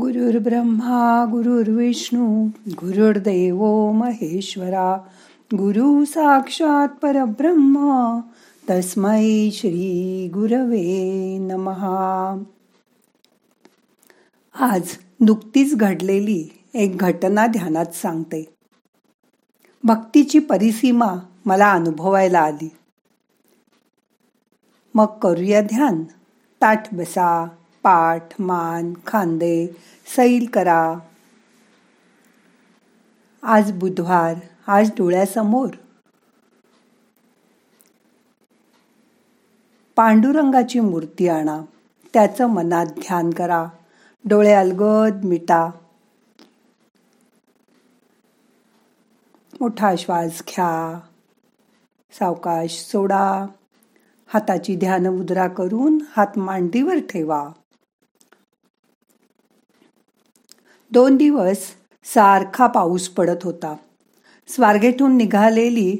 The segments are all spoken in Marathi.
गुरुर्ब्रह्मा गुरुर्विष्णू गुरुर्देव महेश्वरा गुरु साक्षात परब्रह्म तस्मै श्री गुरवे नमहा आज नुकतीच घडलेली एक घटना ध्यानात सांगते. भक्तीची परिसीमा मला अनुभवायला आली. मग करूया ध्यान. ताठ बसा. पाठ मान खांदे सैल करा. आज बुधवार आज डोळ्यासमोर. पांडुरंगाची मूर्ती आणा त्याचं मनात ध्यान करा डोळे अलगद मिटा. मोठा श्वास घ्या सावकाश सोडा. हाताची ध्यान मुद्रा करून हात मांडीवर ठेवा. दोन दिवस सारखा पाऊस पडत होता. स्वारगेटून निघालेली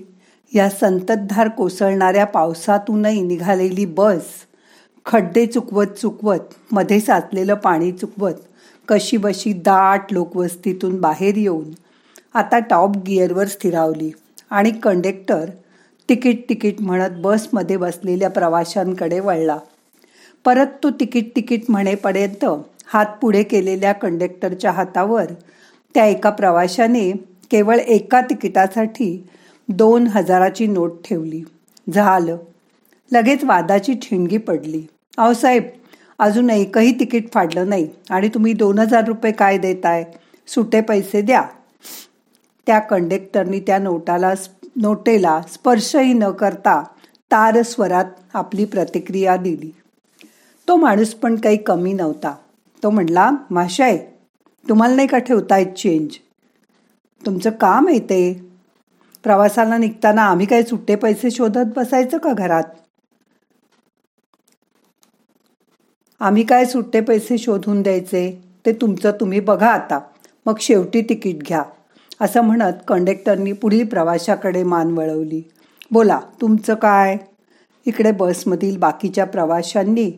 या संततधार कोसळणाऱ्या पावसातूनही निघालेली बस खड्डे चुकवत चुकवत मध्ये साचलेलं पाणी चुकवत कशी बशी दाट लोकवस्तीतून बाहेर येऊन आता टॉप गिअरवर स्थिरावली आणि कंडक्टर तिकीट तिकीट म्हणत बसमध्ये बसलेल्या प्रवाशांकडे वळला. परत तो तिकीट तिकीट म्हणेपर्यंत हात पुढे केलेल्या कंडक्टरच्या हातावर त्या एका प्रवाशाने केवळ एका तिकिटासाठी दोन हजाराची नोट ठेवली. झालं. लगेच वादाची ठिणगी पडली. अहो साहेब अजून एकही तिकीट फाडलं नाही आणि तुम्ही दोन हजार रुपये काय देताय? सुटे पैसे द्या. त्या कंडक्टरनी त्या नोटाला नोटेला स्पर्शही न करता तार स्वरात आपली प्रतिक्रिया दिली. तो माणूस पण काही कमी नव्हता. तो म्हणला माशाय तुम्हाला नाही का ठेवता येत चेंज तुमचं काम येते प्रवासाला निघताना आम्ही काही सुट्टे पैसे शोधत बसायचं का घरात? आम्ही काय सुट्टे पैसे शोधून द्यायचे? ते तुमचं तुम्ही बघा आता. मग शेवटी तिकीट घ्या. असं म्हणत कंडक्टरनी पुढील प्रवाशाकडे मान वळवली. बोला तुमचं काय? इकडे बसमधील बाकीच्या प्रवाशांनी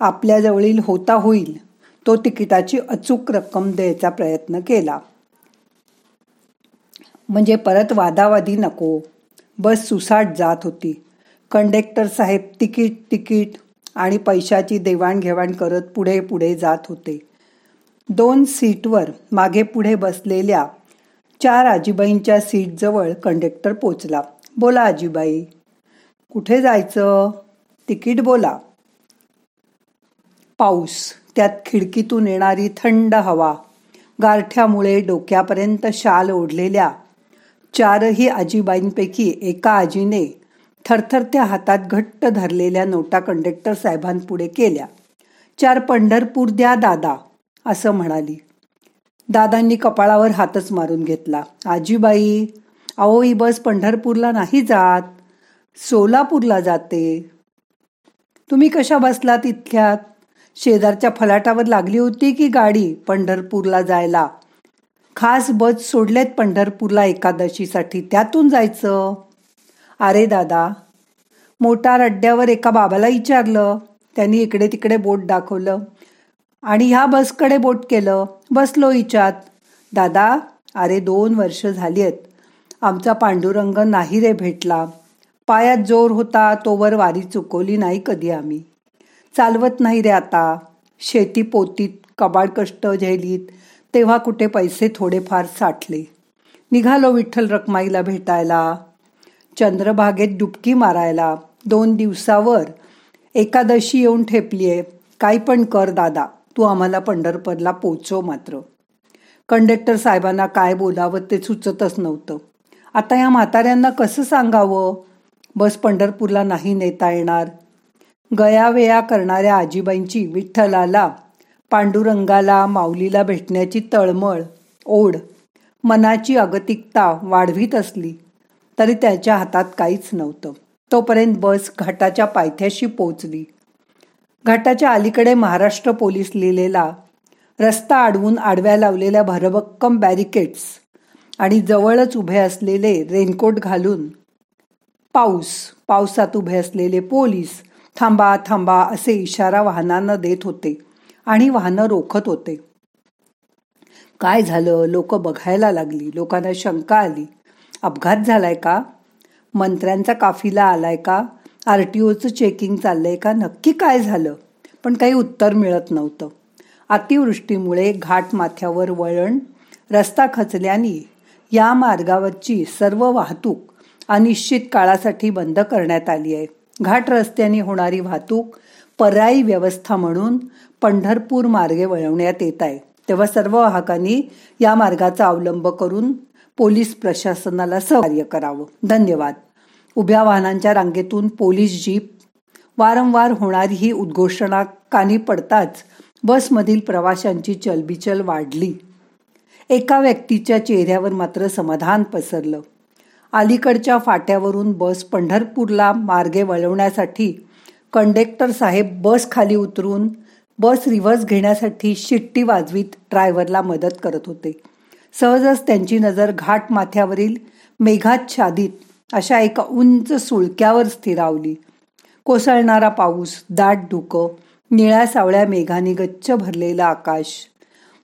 आपल्याजवळील होता होईल. तो तिकिटाची अचूक रक्कम द्यायचा प्रयत्न केला. म्हणजे परत वादावादी नको. बस सुसाट जात होती. कंडक्टर साहेब तिकीट तिकीट आणि पैशाची देवाणघेवाण करत पुढे पुढे जात होते. दोन सीटवर मागे पुढे बसलेल्या चार आजीबाईंच्या सीटजवळ कंडक्टर पोचला. बोला आजीबाई कुठे जायचं? तिकीट बोला. पाऊस. त्यात खिडकीतून येणारी थंड हवा गारठ्यामुळे डोक्यापर्यंत शाल ओढलेल्या चारही आजीबाईंपैकी एका आजीने थरथरत्या हातात घट्ट धरलेल्या नोटा कंडक्टर साहेबांपुढे केल्या. चार पंढरपूर द्या दादा असं म्हणाली. दादांनी कपाळावर हातच मारून घेतला. आजीबाई अहो ही बस पंढरपूरला नाही जात सोलापूरला जाते. तुम्ही कशा बसलात इतक्यात शेजारच्या फलाटावर लागली होती की गाडी पंढरपूरला जायला? खास बस सोडलेत पंढरपूरला एकादशीसाठी त्यातून जायचं? अरे दादा मोटार अड्ड्यावर एका बाबाला विचारलं. त्यांनी इकडे तिकडे बोट दाखवलं. आणि ह्या बसकडे बोट केलं. बसलो इच्यात दादा अरे दोन वर्ष झाली आहेत आमचा पांडुरंग नाही रे भेटला. पायात जोर होता तोवर वारी चुकवली नाही कधी आम्ही. चालवत नाही रे आता. शेती पोतीत कबाड कष्ट झेलीत तेव्हा कुठे पैसे थोडेफार साठले. निघालो विठ्ठल रखमाईला भेटायला. चंद्रभागेत डुबकी मारायला. दोन दिवसावर एकादशी येऊन ठेपलीये. काही पण कर दादा तू आम्हाला पंढरपूरला पोचव मात्र. कंडक्टर साहेबांना काय बोलावं ते सुचतच नव्हतं. आता या म्हाताऱ्यांना कसं सांगावं? बस पंढरपूरला नाही नेता येणार. गयावेया करणाऱ्या आजीबाईंची विठ्ठलाला पांडुरंगाला माऊलीला भेटण्याची तळमळ ओढ मनाची अगतिकता वाढवीत असली तरी त्याच्या हातात काहीच नव्हतं. तोपर्यंत बस घाटाच्या पायथ्याशी पोचली घाटाच्या अलीकडे महाराष्ट्र पोलीस लिहिलेला रस्ता अडवून आडव्या लावलेल्या भरभक्कम बॅरिकेड्स आणि जवळच उभे असलेले रेनकोट घालून पाऊस पावसात उभे असलेले पोलीस थांबा थांबा असे इशारा वाहनांना देत होते आणि वाहनं रोखत होते. काय झालं? लोक बघायला लागली. लोकांना शंका आली. अपघात झालाय का? मंत्र्यांचा काफिला आलाय का? आर टी ओचं चेकिंग चाललंय का? नक्की काय झालं? पण काही उत्तर मिळत नव्हतं. अतिवृष्टीमुळे घाट माथ्यावर वळण रस्ता खचल्याने या मार्गावरची सर्व वाहतूक अनिश्चित काळासाठी बंद करण्यात आली आहे. घाट रस्त्याने होणारी वाहतूक पर्यायी व्यवस्था म्हणून पंढरपूर मार्गे वळवण्यात येत आहे. तेव्हा सर्व वाहकांनी या मार्गाचा अवलंब करून पोलीस प्रशासनाला सहकार्य करावं. धन्यवाद. उभ्या वाहनांच्या रांगेतून पोलीस जीप वारंवार होणारी ही उद्घोषणा कानी पडताच बसमधील प्रवाशांची चलबिचल वाढली. एका व्यक्तीच्या चेहऱ्यावर मात्र समाधान पसरलं. अलीकडच्या फाट्यावरून बस पंढरपूरला मार्गे वळवण्यासाठी कंडक्टर साहेब बस खाली उतरून बस रिव्हर्स घेण्यासाठी शिट्टी वाजवीत ड्रायव्हरला मदत करत होते. सहजच त्यांची नजर घाट माथ्यावरील मेघाच्छादित अशा एका उंच सुळक्यावर स्थिरावली. कोसळणारा पाऊस दाट धुकं निळ्या सावळ्या मेघाने गच्च भरलेलं आकाश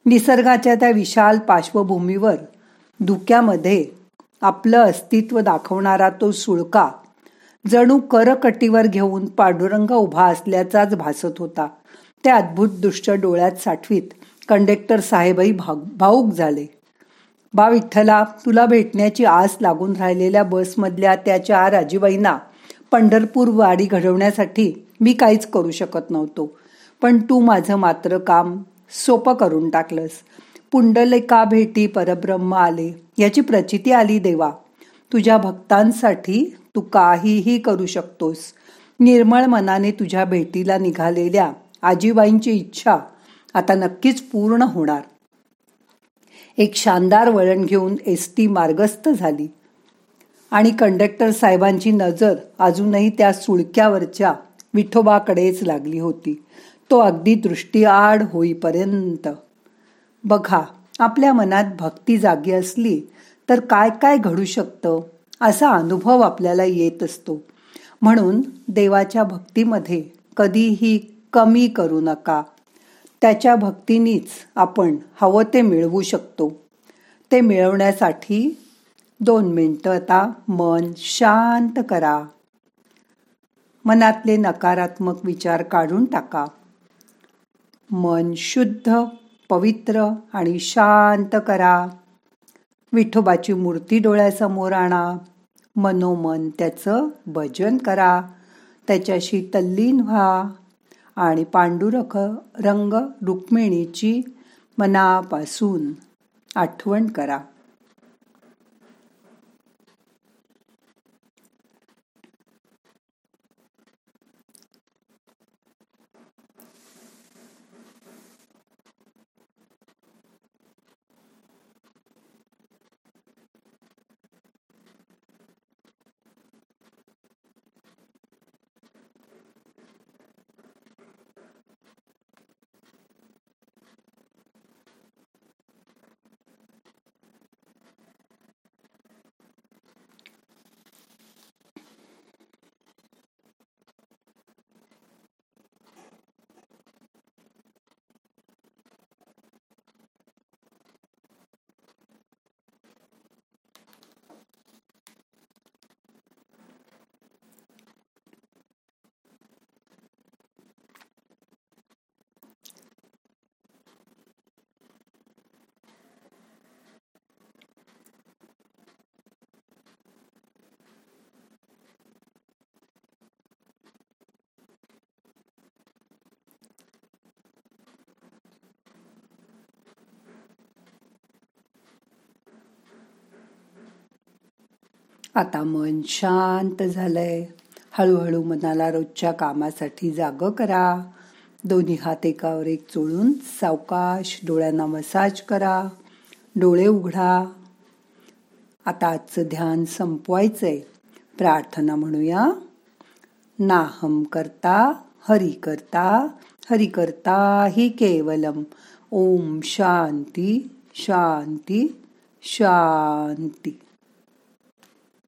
निसर्गाच्या त्या विशाल पार्श्वभूमीवर धुक्यामध्ये आपलं अस्तित्व दाखवणारा तो सुळका जणू करकटीवर घेऊन पांडुरंग उभा असल्याचाच भासत होता. ते अद्भुत दृश्य डोळ्यात साठवीत कंडक्टर साहेबही भाऊक झाले. बा विठ्ठला तुला भेटण्याची आस लागून राहिलेल्या बसमधल्या त्या चार आजीबाईंना पंढरपूर वाडी घडवण्यासाठी मी काहीच करू शकत नव्हतो. पण तू माझं मात्र काम सोपं करून टाकलंस. पुंडलिका भेटी परब्रह्म आले. याची प्रचिती आली देवा तुझ्या भक्तांसाठी तू काहीही करू शकतोस. निर्मळ मनाने तुझ्या भेटीला निघालेल्या आजीबाईंची इच्छा आता नक्कीच पूर्ण होणार. एक शानदार वळण घेऊन एस टी मार्गस्थ झाली आणि कंडक्टर साहेबांची नजर अजूनही त्या सुळक्यावरच्या विठोबाकडेच लागली होती. तो अगदी दृष्टीआड होईपर्यंत बघा आपल्या मनात भक्ती जागी असली तर काय काय घडू शकतं? असा अनुभव आपल्याला येत असतो. म्हणून देवाच्या भक्तीमध्ये कधीही कमी करू नका. त्याच्या भक्तीनीच आपण हवं ते मिळवू शकतो. ते मिळवण्यासाठी दोन मिनटं आता मन शांत करा. मनातले नकारात्मक विचार काढून टाका. मन शुद्ध पवित्र आणि शांत करा. विठोबाची मूर्ती डोळ्यासमोर आणा. मनोमन त्याचं भजन करा. त्याच्याशी तल्लीन व्हा. आणि पांडुरख रंग रुक्मिणीची मनापासून आठवण करा. आता मन शांत झालंय. हळूहळू मनाला रोजच्या कामासाठी जाग करा. दोन्ही हात एकावर एक चोळून सावकाश डोळ्यांना मसाज करा. डोळे उघडा. आता आजचं ध्यान संपवायचंय. प्रार्थना म्हणूया. नाहम करता हरि करता हरि करता हि केवलम. ओम शांती शांती शांती.